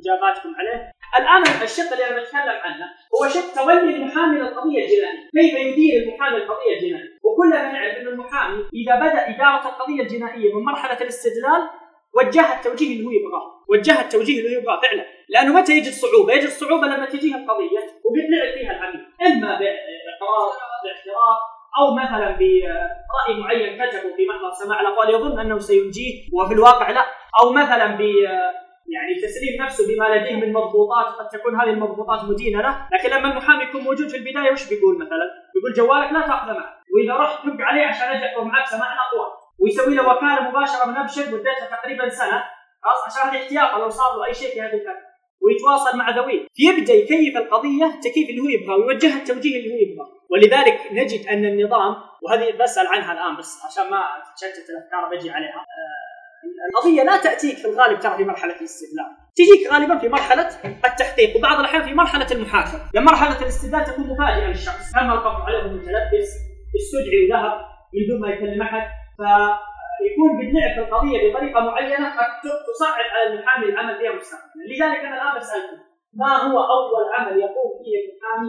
Speaker 3: إجاباتكم عليه. الآن الشق اللي أنا بتكلم عنه هو شق تولي المحامي للقضية الجنائية، كيف يدير المحامي القضية الجنائية، وكلنا نعرف إن المحامي إذا بدأ إدارة القضية الجنائية من مرحلة الاستدلال وجهها التوجيه اللي هو يبغاه، وجهها التوجيه اللي هو يبغاه فعلا، لأنه متى يجد صعوبة؟ يجد صعوبة لما تجيه القضية وبيطلع فيها العميل، إما باقرار باعتراف أو مثلا برأي معين كتبه في محضر سماع الأقوال يظن أنه سينجيه وفي الواقع لا، أو مثلا ب يعني تسليم نفسه بما لديه من مضبوطات قد تكون هذه المضبوطات مدينة له، لكن لما المحامي يكون موجود في البداية وش بيقول مثلا؟ يقول جوالك لا تاخذه معك، وإذا رحت دق عليه عشان أجي معك سماع الاقوال، ويسوي له وكالة مباشرة من أبشر مدتها تقريبا سنة. خلاص عشان احتياطا لو صار له أي شيء في هذه الفترة ويتواصل مع ذويه فيبدا يكيف القضية تكييف اللي هو يبغاه ويوجهها التوجيه اللي هو يبغاه. ولذلك نجد أن النظام وهذه بسأل عنها الآن بس عشان ما تشتت الأفكار بجي عليها. آه القضية لا تأتيك في الغالب ترى في مرحلة الاستدلال. تجيك غالبا في مرحلة التحقيق وبعض الأحيان في مرحلة المحاكمة. لما مرحلة الاستدلال تكون مفاجئة للشخص تم القبض عليه المتلبس استدعي وذهب من دون ما يكلم أحد. فيكون باللعب في القضية بطريقة معينة قد تصعب على المحامي العمل فيها مستقبلا. لذلك أنا الآن بسألكم ما هو أول عمل يقوم فيه المحامي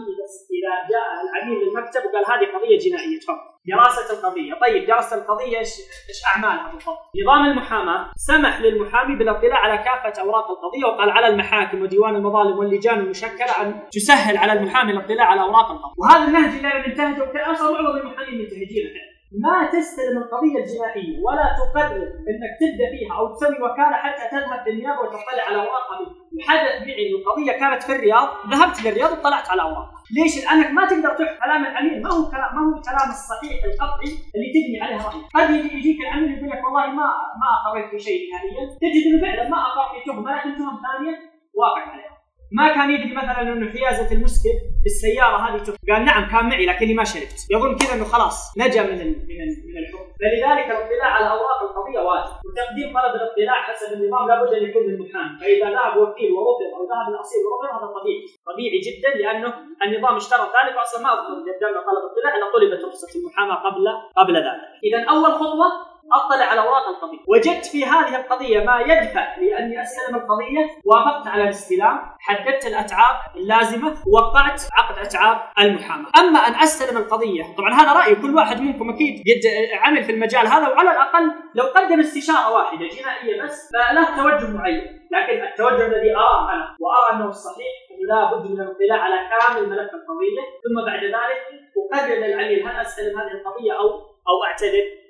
Speaker 3: إذا جاء العميل للمكتب وقال هذه قضية جنائية تفضل. دراسة القضية، طيب دراسة القضية إيش إيش أعمالها بالضبط؟ نظام المحاماة سمح للمحامي بالاطلاع على كافة أوراق القضية وقال على المحاكم وديوان المظالم واللجان المشكلة أن تسهل على المحامي الاطلاع على أوراق القضية، وهذا النهج اللي أنا منتهجه أصلا معظم المحامين منتهجينه ما تستلم القضية الجنائية ولا تقرر إنك تبدأ فيها أو تسوي وكالة حتى تذهب للنيابه وتطلع على اوراقها حدث معي انه القضية كانت في الرياض ذهبت للرياض وطلعت على أوراق. ليش؟ لأنك ما تقدر تحكم. كلام العميل ما هو كلام ما هو الكلام الصحيح القطعي اللي تبني عليه رايك قد يجيك العميل يقول لك والله ما ما أقريت في شيء نهائيا. تجد إنه فعلا ما اقر في تهمة لكن تهم ثانية واقع عليها. ما كان يدري مثلا إنه حيازة المسكر في السيارة هذه قال نعم كان معي لكني ما شربت. يظن كذا إنه خلاص نجا من من من الحكم. فلذلك الاطلاع على أوراق القضية واجب. وتقديم طلب الاطلاع حسب النظام لابد ان يكون من محامي فإذا ذهب وكيل ورفض أو ذهب الأصيل ورفض هذا طبيعي. طبيعي جدا لأنه النظام اشترط ذلك. واصلا ما أذكر قدمنا طلب اطلاع إلا طلبت رخصة المحاماة قبل قبل ذلك. اذا أول خطوة أطلع على اوراق القضية، وجدت في هذه القضية ما يدفع لأني أستلم القضية، وافقت على الاستلام، حددت الأتعاب اللازمة، ووقعت عقد أتعاب المحاماة، أما أن أستلم القضية، طبعا هذا رايي كل واحد منكم أكيد قد عمل في المجال هذا وعلى الأقل لو قدم استشارة واحدة جنائية بس فله توجه معين، لكن التوجه الذي أراه أنا وأرى أنه الصحيح انه لا بد من الاطلاع على كامل ملف القضية، ثم بعد ذلك اقرر للعميل هل أستلم هذه القضية أو أو أعتذر؟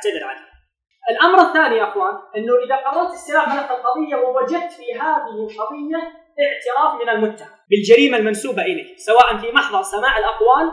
Speaker 3: اعتذر عنها. الأمر الثاني يا أخوان إنه إذا قررت استلام ملف القضية ووجدت في هذه القضية اعتراف من المتهم. بالجريمة المنسوبة اليه سواء في محضر سماع الأقوال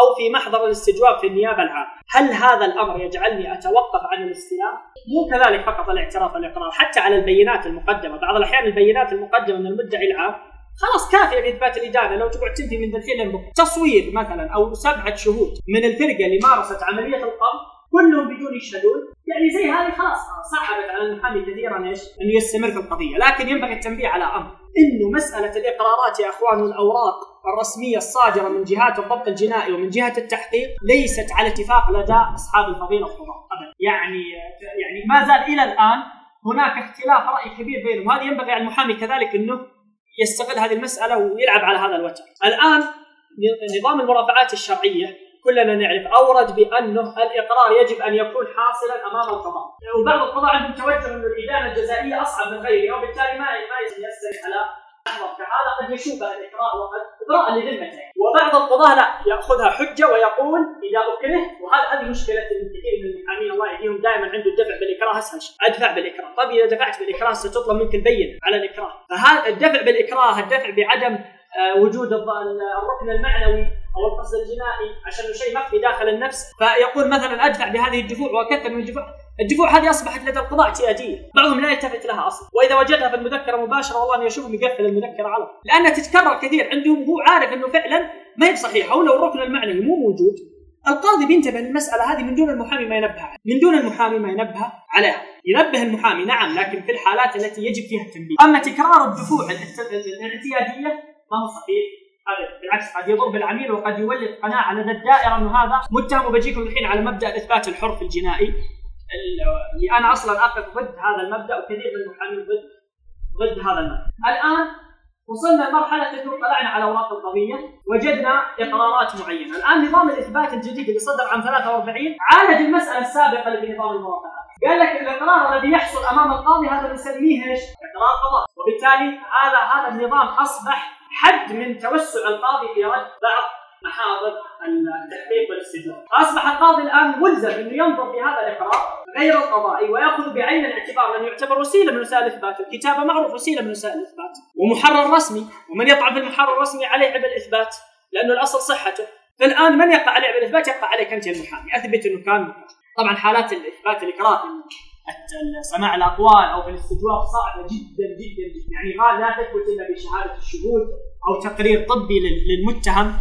Speaker 3: أو في محضر الاستجواب في النيابة العامة، هل هذا الأمر يجعلني أتوقف عن الاستلام؟ مو كذلك فقط الاعتراف والإقرار، حتى على البينات المقدمة، بعض الأحيان البينات المقدمة من المدعي العام خلاص كافية لاثبات الادانه لو تقعد تنفي من الحين تصوير مثلا أو سبعة شهود من الفرقة اللي مارست عملية القبض كلهم بدون يشهدون يعني زي هذه خلاص صعبت على المحامي كثيرا إيش؟ انه يستمر في القضية، لكن ينبغي التنبيه على أمر. إنه مسألة الإقرارات يا أخوان والأوراق الرسمية الصادرة من جهات الضبط الجنائي ومن جهة التحقيق ليست على اتفاق لدى أصحاب الفضيلة القضاء ابدا، يعني يعني ما زال إلى الآن هناك اختلاف رأي كبير بينهم، وهذا ينبغي على المحامي كذلك إنه يستغل هذه المسألة ويلعب على هذا الوتر. الآن نظام المرافعات الشرعية كلنا نعرف اورد بأنه الإقرار يجب أن يكون حاصلا أمام القضاء. وبعض القضاء عندهم توجه إنه الإدانة الجزائية أصعب من غيرها وبالتالي ما ما يستند على كهذا قد يشوب الإقرار وقد إقراء لذمته وبعض القضاة لا يأخذها حجة ويقول إذا أكره وهذا هذه مشكلة كثير من المحامين الله يهديهم دائما عنده الدفع بالاكراه اسهل شيء أدفع بالاكراه طيب إذا دفعت بالاكراه ستطلب منك البينه على الاكراه فهذا الدفع بالاكراه الدفع بعدم آه، وجود الركن المعنوي أو القصد الجنائي عشان شيء مخفي داخل النفس. فيقول مثلا أدفع بهذه الدفوع وأكثر من الدفوع. الدفوع هذه أصبحت لدى القضاء اعتياديه، بعضهم لا يلتفت لها أصلا، وإذا وجدها في المذكرة مباشرة والله اني اشوفهم يقفل المذكرة على لأنها تتكرر كثير عندهم وهو عارف إنه فعلا ما هي بصحيحة. ولو الركن المعنوي مو موجود القاضي بينتبه للمسألة هذه من دون المحامي ما ينبه عليها، من دون المحامي ما ينبه عليها، ينبه المحامي نعم لكن في الحالات التي يجب فيها التنبيه، أما تكرار الدفوع الاعتيادية ما هو صحيح. بالعكس قد يضر بالعميل وقد يولد قناعة لدى الدائرة إنه هذا متهم وبجيكم الحين على مبدأ الاثبات الحر في الجنائي اللي أنا أصلا أقف ضد هذا المبدأ وكثير من المحامين ضد ضد هذا المبدأ. الآن وصلنا لمرحلة انه طلعنا على أوراق القضية وجدنا إقرارات معينة، الآن نظام الإثبات الجديد اللي صدر عام 43 عالج المسألة السابقة اللي في نظام المرافعات. قال لك الإقرار الذي يحصل أمام القاضي هذا نسميه إيش؟ إقرار قضاء، وبالتالي هذا هذا النظام أصبح حد من توسع القاضي في رد بعض محاضر التحقيق والاستدلال. اصبح القاضي الآن ملزم أنه ينظر في هذا الإقرار غير القضائي ويأخذ بعين الاعتبار لأنه يعتبر وسيلة من وسائل الاثبات، الكتابه معروف وسيلة من وسائل الاثبات، ومحرر رسمي، ومن يطعن في المحرر الرسمي عليه عبء الإثبات، لأنه الأصل صحته. فالآن من يقع عليه عبء الإثبات؟ يقع عليك أنت المحامي، أثبت إنه كان طبعا حالات الإثبات الاقرار سماع الأقوال أو في الاستجواب صعبة جدا جدا جدا. يعني ما لا تثبت إلا بشهادة الشهود. أو تقرير طبي للمتهم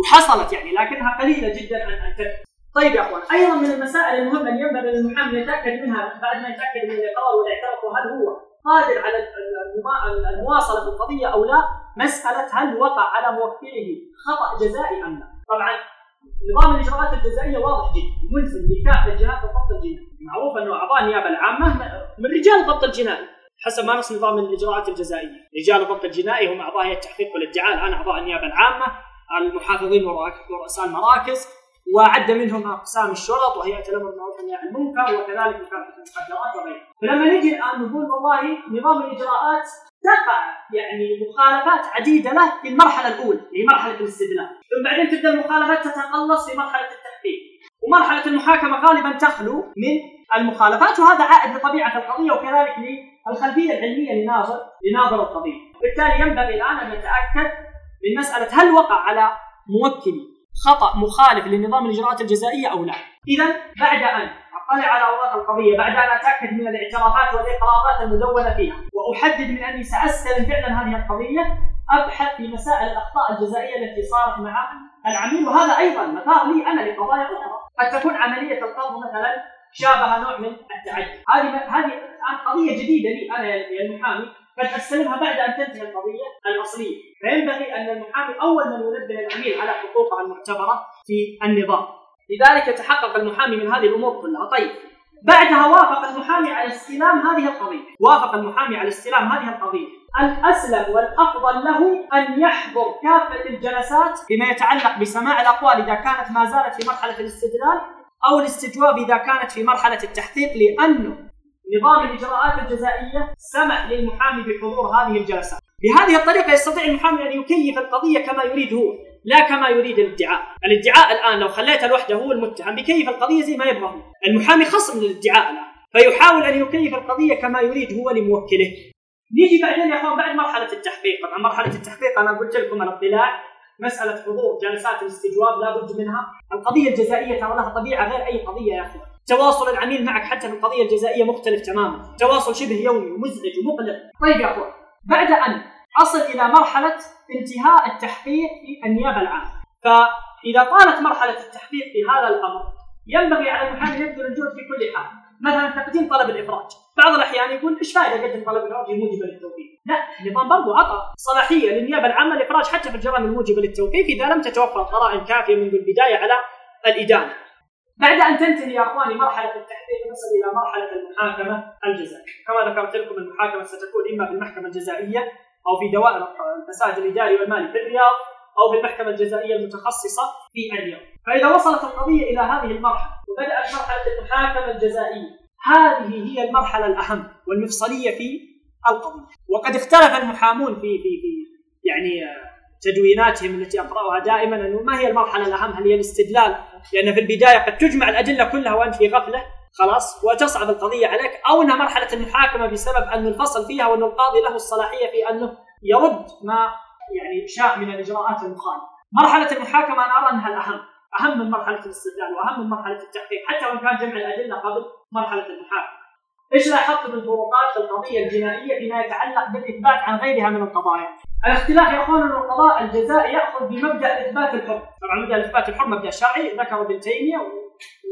Speaker 3: وحصلت يعني لكنها قليلة جدا ان ان طيب يا أخوان أيضا من المسائل المهمة اللي ينبغي للمحامي يتأكد منها بعد ما يتأكد من الاقرار والاعتراف وهل هو قادر على المواصلة في القضية أو لا مسألة هل وقع على موكله خطأ جزائي أم لا. طبعا نظام الإجراءات الجزائية واضح جدا ملزم بكافه جهات الضبط الجنائي معروف أنه أعضاء النيابة العامة من رجال الضبط الجنائي حسب ما نص نظام الإجراءات الجزائية. رجال الضبط الجنائي هم أعضاء هيئة التحقيق والادعاء. الآن أعضاء النيابة العامة المحافظين ورؤساء المراكز وعد منهم أقسام الشرط وهيئه الأمر بالمعروف والنهي عن المنكر وكذلك مكافحه المخدرات وغيرها. فلما نجي الآن نقول والله نظام الإجراءات تقع يعني مخالفات عديدة له في المرحلة الأولى اللي هي مرحلة الاستدلال، ثم بعدين تبدأ المخالفات تتقلص في مرحلة التحقيق، ومرحلة المحاكمة غالبا تخلو من المخالفات وهذا عائد لطبيعة القضية وكذلك للخلفيه العلمية لناظر لناظر القضية، بالتالي ينبغي الآن أن نتأكد من مسألة هل وقع على موكلي خطأ مخالف لنظام الإجراءات الجزائية أو لا. إذا بعد أن أطلع على أوراق القضية، بعد أن أتأكد من الاعترافات والإقرارات المدونة فيها، وأحدد من أني سأستلم فعلا هذه القضية، أبحث في مسائل الأخطاء الجزائية التي صارت مع العميل. وهذا أيضا مثار لي أنا لقضايا أخرى، قد تكون عملية القبض مثلا شابه نوع من التعدي، هذه هذه قضية جديدة لي أنا يا المحامي قد استلمها بعد أن تنتهي القضية الأصلية، فينبغي أن المحامي أول من ينبه العميل على حقوقه المعتبرة في النظام. لذلك يتحقق المحامي من هذه الأمور كلها، طيب بعدها وافق المحامي على استلام هذه القضية، وافق المحامي على استلام هذه القضية، الأسلم والأفضل له أن يحضر كافة الجلسات بما يتعلق بسماع الأقوال إذا كانت ما زالت في مرحلة الاستدلال أو الاستجواب إذا كانت في مرحلة التحقيق لأنه نظام الإجراءات الجزائية سمح للمحامي بحضور هذه الجلسات. بهذه الطريقة يستطيع المحامي أن يكيف القضية كما يريد هو، لا كما يريد الادعاء. الادعاء الآن لو خليته لوحده هو المتهم بيكيف القضية زي ما يبغى هو. المحامي خصم للادعاء الآن، فيحاول أن يكيف القضية كما يريد هو لموكله. نيجي بعدين يا أخوان بعد مرحلة التحقيق، طبعا مرحلة التحقيق أنا قلت لكم الإطلاع مسألة حضور جلسات الاستجواب لابد منها، القضية الجزائية ترى لها طبيعة غير أي قضية يا اخوان. تواصل العميل معك حتى في القضية الجزائية مختلف تماما، تواصل شبه يومي ومزعج ومقلق. طيب يا أخوان، بعد أن أصل إلى مرحلة انتهاء التحقيق في النيابة العامة، فإذا طالت مرحلة التحقيق في هذا الأمر ينبغي على المحامي يبذل الجهد في كل حال، مثلا تقديم طلب الإفراج، بعض الأحيان يقول إيش فائدة اقدم طلب الإفراج الموجبه للتوقيف؟ لا، النظام برضو عطى صلاحية للنيابة العامة الافراج حتى في الجرائم الموجبة للتوقيف إذا لم تتوفر قرائن كافية منذ البداية على الإدانة. بعد أن تنتهي يا أخواني مرحلة التحقيق نصل إلى مرحلة المحاكمة الجزائية، كما ذكرت لكم المحاكمة ستكون إما في المحكمة الجزائية أو في دوائر الفساد الإداري والمالي في الرياض أو في المحكمة الجزائية المتخصصة في الرياض، فإذا وصلت القضية إلى هذه المرحلة وبدأت مرحلة المحاكمة الجزائية هذه هي المرحلة الأهم والمفصلية في القضية وقد اختلف المحامون في في في يعني تدويناتهم التي أقرأها دائما أنه ما هي المرحلة الأهم؟ هل هي الاستدلال؟ لأن في البداية قد تجمع الأدلة كلها وأنت في غفلة خلاص وتصعب القضية عليك. أو انها مرحلة المحاكمة بسبب أن الفصل فيها وأن القاضي له الصلاحية في أنه يرد ما يعني شاء من الإجراءات المخالفة. مرحلة المحاكمة أنا أرى أنها الأهم، أهم من مرحلة الاستدلال وأهم من مرحلة التحقيق. حتى وإن كان جمع الأدلة قبل مرحلة المحاكمة. إيش لاحظت من فروقات القضية الجنائية فيما يتعلق بالإثبات عن غيرها من القضايا؟ الاختلاف يا أخوان أن القضاء الجزائي يأخذ بمبدأ إثبات الحر، طبعا مبدأ إثبات الحر مبدأ شرعي ذكره ابن تيمية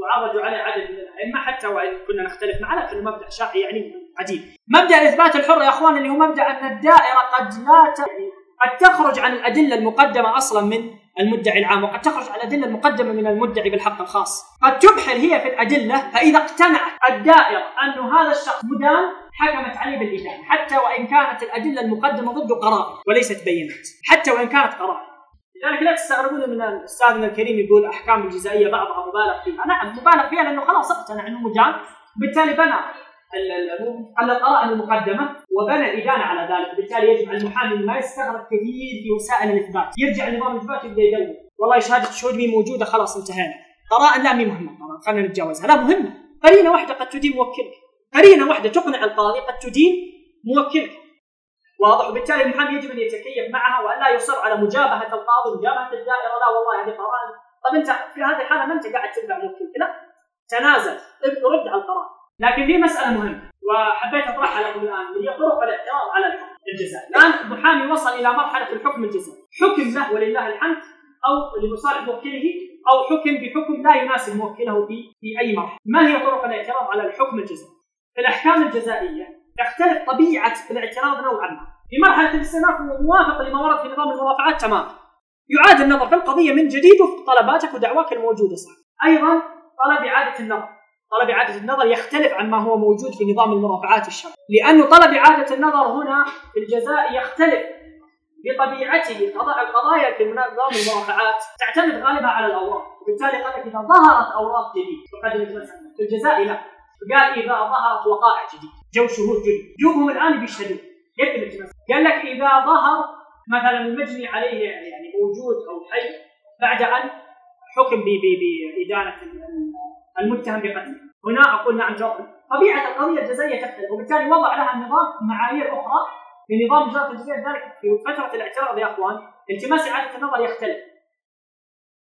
Speaker 3: وعرجوا عليه عدد من الأئمة حتى وإن كنا نختلف معه لكن مبدأ شرعي يعني عديد. مبدأ إثبات الحر يا أخوان اللي هو مبدأ أن الدائرة قد لا ت... يعني قد تخرج عن الأدلة المقدمة أصلا من المدعي العام وقد تخرج عن الأدلة المقدمة من المدعي بالحق الخاص. قد تبحر هي في الأدلة فإذا اقتنعت الدائرة أن هذا الشخص مدان حكمت عليه بالإدانة حتى وإن كانت الأدلة المقدمة ضده قرائن وليست بينات حتى وإن كانت قرائن. لذلك لا تستغربون من استاذنا الكريم يقول أحكام الجزائية بعضها مبالغ فيها، نعم مبالغ فيها لأنه خلاص اقتنع إنه مجان بالتالي بنى. القرائن المقدمة وبنى الادانه على ذلك، بالتالي يجب على المحامي ما يستغرب كثير في وسائل الإثبات، يرجع لنظام الإثبات يبدأ يدور، والله شهادة الشهود مين موجودة خلاص انتهينا، قرائن لا مي مهمة طبعا. خلينا نتجاوزها، لا مهمة، قرينة واحدة قد تدين موكلك، قرينة واحدة تقنع القاضي قد تدين موكلك، واضح. وبالتالي المحامي يجب أن يتكيف معها وأن لا يصر على مجابهة القاضي مجابهة الدائرة. لا والله هذه قرائن طب أنت في هذه الحالة ما أنت قاعد تتبع موكل لا. تنازل. رد على القرار لكن في مسألة مهمة؟ وحبيت أطرحها لكم الآن اللي هي طرق الاعتراض على الحكم الجزائي. الآن المحامي وصل إلى مرحلة الحكم الجزائي. حكم له ولله الحمد أو لمصالح موكله أو حكم بحكم لا يناسب موكله في في أي مرحلة. ما هي طرق الاعتراض على الحكم الجزائي؟ في الأحكام الجزائية تختلف طبيعة الاعتراض نوعا ما. في مرحلة الاستئناف هو موافق لما ورد في نظام المرافعات تماما. يعاد النظر في القضية من جديد وفق طلباتك ودعواك الموجودة صح. أيضا طلب إعادة النظر. طلب إعادة النظر يختلف عن ما هو موجود في نظام المرافعات الشرعي. لأنه طلب إعادة النظر هنا في الجزاء يختلف بطبيعته. القضايا في نظام المرافعات تعتمد غالبا على الأوراق. وبالتالي لك إذا ظهرت أوراق جديد وقد في الجزاء لا. قال إذا ظهرت وقائع جديد جو شهود جدد جوهم الآن بيشهدون قال لك إذا ظهر مثلا المجني عليه يعني موجود أو حي بعد أن حكم بإدانة المتهم بقتله هنا أقول نعم جواب. طبيعة القضية الجزائية تختلف وبالتالي وضع لها النظام معايير أخرى في نظام اجراءات الجزائيه ذلك في فترة الاعتراض يا أخوان. التماس إعادة النظر يختلف.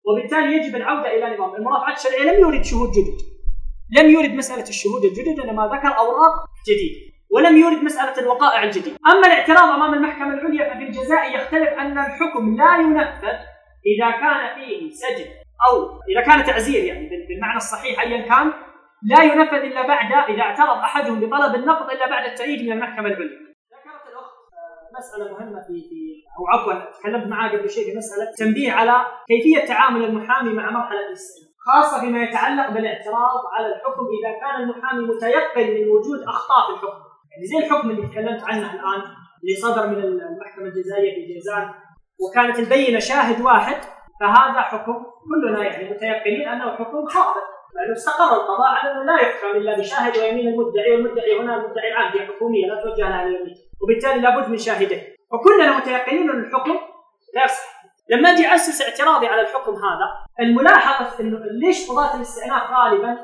Speaker 3: وبالتالي يجب العودة إلى نظام. المرافعات الشرعية لم يورد شهود جدد لم يورد مسألة الشهود الجدد انما ذكر أوراق جديدة. ولم يورد مسألة الوقائع الجديدة. أما الاعتراض أمام المحكمة العليا ففي الجزاء يختلف أن الحكم لا ينفذ إذا كان فيه سجن. أو إذا كان تعزير يعني بالمعنى الصحيح أيا كان لا ينفذ إلا بعد إذا اعترض أحدهم بطلب النقض إلا بعد التأييد من المحكمة العليا. ذكرت الأخت آه، مسألة مهمة في في أو عفوا تكلمت معها قبل شيء في مسألة تنبيه على كيفية تعامل المحامي مع مرحلة السجن خاصة فيما يتعلق بالاعتراض على الحكم إذا كان المحامي متيقن من وجود أخطاء في الحكم. يعني زي الحكم اللي تكلمت عنه الآن اللي صدر من المحكمة الجزائية في جيزان وكانت البينة شاهد واحد فهذا حكم كلنا يعني متيقنين أنه حكم خاطئ. لأنه استقر القضاء على أنه لا يحكم إلا بشاهد ويمين المدعي والمدعي هنا المدعي العام هي حكومية لا توجه لها اليمين وبالتالي لابد من شاهدين. وكلنا متيقنين أن الحكم لا يصح. لما أجي أسس اعتراضي على الحكم هذا الملاحظة انه ليش قضاة الاستئناف غالبا؟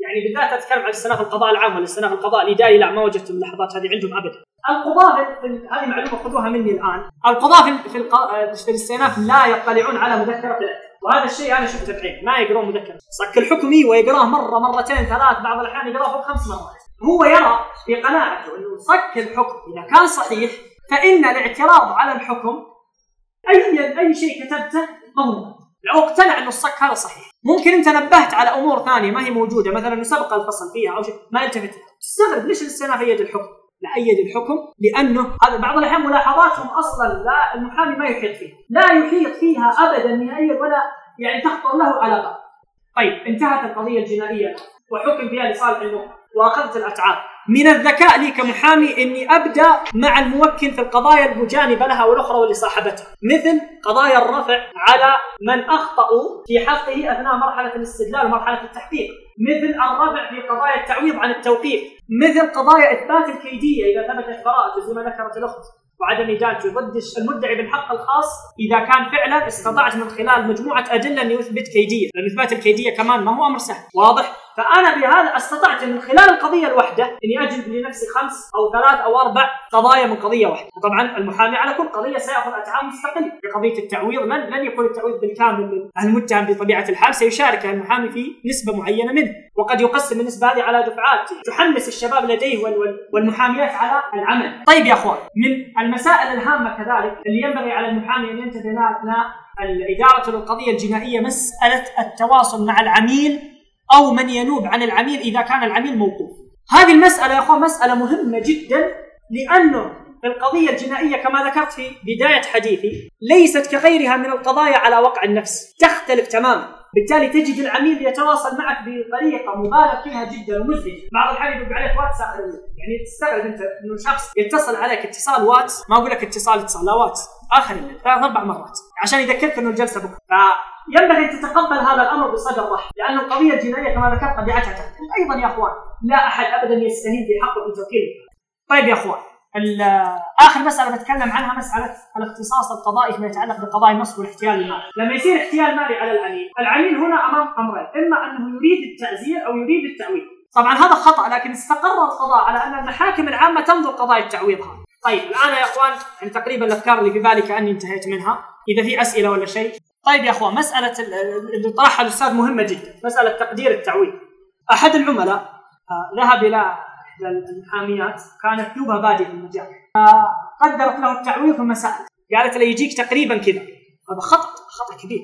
Speaker 3: يعني بالذات أتكلم عن استئناف القضاء العام ولا استئناف القضاء الإداري لا ما وجدت الملاحظات هذه عندهم ابدا. القضاة هذه معلومة خذوها مني الآن، القضاة في في, الاستئناف لا يطلعون على مذكرة وهذا الشيء أنا شفته بعين ما يقرون مذكرة. صك الحكم ويقراه مرة مرتين ثلاث بعض الأحيان يقراه فوق خمس مرات. هو يرى في قناعته إنه صك الحكم إذا كان صحيح فإن الاعتراض على الحكم اي أي شيء كتبته مضمون لو اقتنع إنه الصك هذا صحيح. ممكن أنت نبهت على أمور ثانية ما هي موجودة. مثلا سبق الفصل فيها أو شيء ما يلتفت تستغرب ليش الاستئناف يد الحكم؟ لا ايد الحكم لأنه هذا بعض الأحيان ملاحظاتهم أصلا لا المحامي ما يحيط فيها، لا يحيط فيها ابدا نهائيا ولا يعني تخطر له علاقه. طيب انتهت القضية الجنائية وحكم فيها لصالح المؤمن، وأخذت الأتعاب. من الذكاء لي كمحامي إني أبدأ مع الموكل في القضايا المجانبة لها والأخرى واللي صاحبتها، مثل قضايا الرفع على من أخطأوا في حقه أثناء مرحلة الاستدلال ومرحلة التحقيق، مثل الرفع في قضايا التعويض عن التوقيف، مثل قضايا إثبات الكيدية إذا ثبتت براءته زي ما ذكرت الأخت، وعدم ادانته ضد المدعي بالحق الخاص إذا كان فعلا استطعت من خلال مجموعة أدلة اني اثبت كيدية، لأن إثبات الكيدية كمان ما هو أمر سهل، واضح؟ فأنا بهذا استطعت من خلال القضية الواحده إني اجلب لنفسي خمس أو ثلاث أو أربع قضايا من قضية واحدة، وطبعا المحامي على كل قضية سيأخذ اتعاب مستقل، في قضية التعويض لن لن يكون التعويض بالكامل المتهم بطبيعة الحال سيشارك المحامي في نسبة معينة منه، وقد يقسم النسبة هذه على دفعات تحمس الشباب لديه والمحاميات على العمل. طيب يا أخوان، من المسائل الهامة كذلك اللي ينبغي على المحامي أن ينتبه لها أثناء الإدارة للقضية الجنائية مسألة التواصل مع العميل أو من ينوب عن العميل إذا كان العميل موقوف هذه المسألة يا أخوان مسألة مهمة جدا لأنه القضية الجنائية كما ذكرت في بداية حديثي ليست كغيرها من القضايا على وقع النفس تختلف تماما بالتالي تجد العميل يتواصل معك بطريقة مبالغ فيها جدا ومزعجه، بعض الاحيان يدق عليك واتس اخر يعني تستغرب أنت إنه شخص يتصل عليك اتصال واتس. ما أقول لك اتصال اتصال لا واتس. آخر الليل ثلاث أربع مرات. عشان يذكرك إنه الجلسة بكرة، فينبغي أن تتقبل هذا الأمر بصدر رحب، لأن القضية الجنائيه كما ذكرت طبيعتها أيضا يا أخوان لا أحد ابدا يستهين في حقه في توكيل. طيب يا أخوان آخر مسألة بتكلم عنها مسألة الاختصاص القضائي فيما يتعلق بقضايا النصب والاحتيال المالي، لما يصير احتيال مالي على العميل، العميل هنا أمام أمرين، إما أنه يريد التعزير أو يريد التعويض. طبعا هذا خطأ لكن استقر القضاء على أن المحاكم العامة تنظر قضايا التعويض هذا. طيب الآن يا إخوان يعني تقريبا الأفكار اللي في بالي كاني انتهيت منها، إذا في أسئلة ولا شيء. طيب يا إخوان مسألة اللي طرحها الأستاذ مهمة جدا، مسألة تقدير التعويض. أحد العملاء آه، ذهب إلى المحاميات كانت دوبها بادئه في المجال. فقدرت له التعويض ثم سالت قالت له يجيك تقريبا كذا. هذا خطأ خطأ كبير.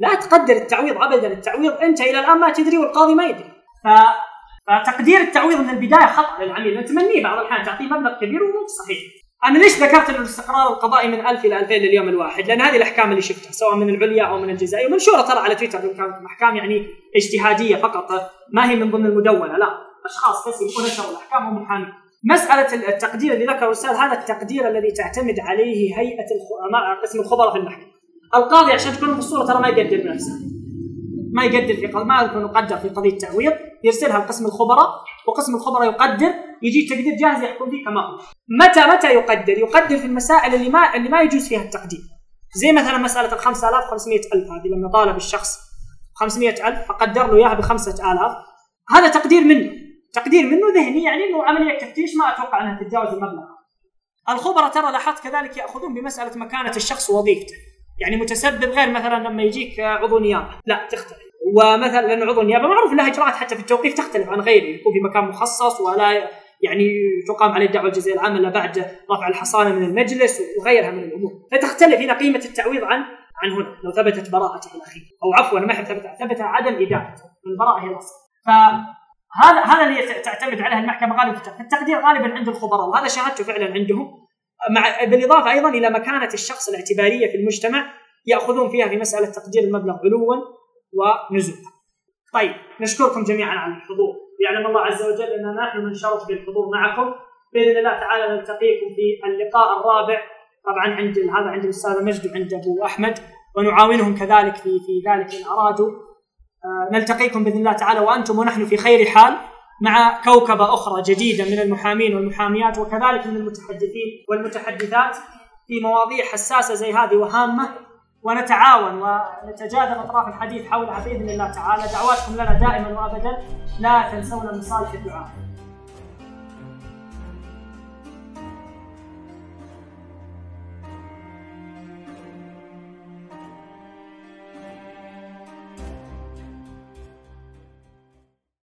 Speaker 3: لا تقدر التعويض ابدا. التعويض أنت إلى الآن ما تدري والقاضي ما يدري. ف... فتقدير التعويض من البداية خطأ للعميل. نتمنيه بعض الأحيان. تعطيه مبلغ كبير ومو صحيح. أنا ليش ذكرت إنه الاستقرار القضائي من 1000 إلى 2000 لليوم الواحد؟ لأن هذه الأحكام اللي شفتها سواء من العليا أو من الجزائيه منشوره ترى على تويتر كانت احكام يعني اجتهادية فقط. ما هي من ضمن المدونة لا. اشخاص بس يكون نشروا الأحكام ومحامي مسألة التقدير اللي ذكره الأستاذ هذا التقدير الذي تعتمد عليه هيئة قسم الخبراء في المحكمة. القاضي عشان تكون في الصورة ترى ما يقدر بنفسه. ما يقدر في ما يكون يقدر في قضية تعويض يرسلها لقسم الخبراء وقسم الخبراء يقدر يجي تقدير جاهز يحكم فيه كما هو. متى متى يقدر؟ يقدر في المسائل اللي ما اللي ما يجوز فيها التقدير. زي مثلا مسألة ال 5500 ألف هذه لما طالب الشخص 500 ألف فقدر له إياها ب 5000 هذا تقدير منه تقدير منه ذهني يعني إنه عملية تفتيش ما أتوقع إنها تتجاوز المبلغ. الخبراء ترى لاحظت كذلك يأخذون بمسألة مكانة الشخص ووظيفته. يعني متسبب غير مثلا لما يجيك عضو نيابة، لا تختلف. ومثلا لأن عضو النيابه معروف له إجراءات حتى في التوقيف تختلف عن غيره، يكون في مكان مخصص ولا يعني تقام عليه الدعوه الجزائيه العامة إلا بعد رفع الحصانة من المجلس وغيرها من الأمور، فتختلف هنا قيمة التعويض عن عن هنا لو ثبتت براءته الأخيرة، أو عفوا ما ثبت ثبت عدم ادانته، البراءه هي الأصل. هذا هذا اللي تعتمد عليه المحكمة غالبا التقدير غالبا عند الخبراء وهذا شاهدته فعلا عندهم. مع بالإضافة أيضا إلى مكانة الشخص الاعتبارية في المجتمع يأخذون فيها في مسألة تقدير المبلغ علوا ونزولا. طيب نشكركم جميعا على الحضور، يعلم الله عز وجل أننا نحن من شرف بالحضور معكم. بإذن الله تعالى نلتقيكم في اللقاء الرابع. طبعا عند هذا عند الأستاذ مجد وعند أبو أحمد ونعاونهم كذلك في في ذلك إن أرادوا. نلتقيكم بإذن الله تعالى وأنتم ونحن في خير حال مع كوكبة أخرى جديدة من المحامين والمحاميات وكذلك من المتحدثين والمتحدثات في مواضيع حساسة زي هذه وهامة. ونتعاون ونتجاذب أطراف الحديث حولها بإذن الله تعالى. دعواتكم لنا دائما وابدا. لا تنسونا من صالح الدعاء.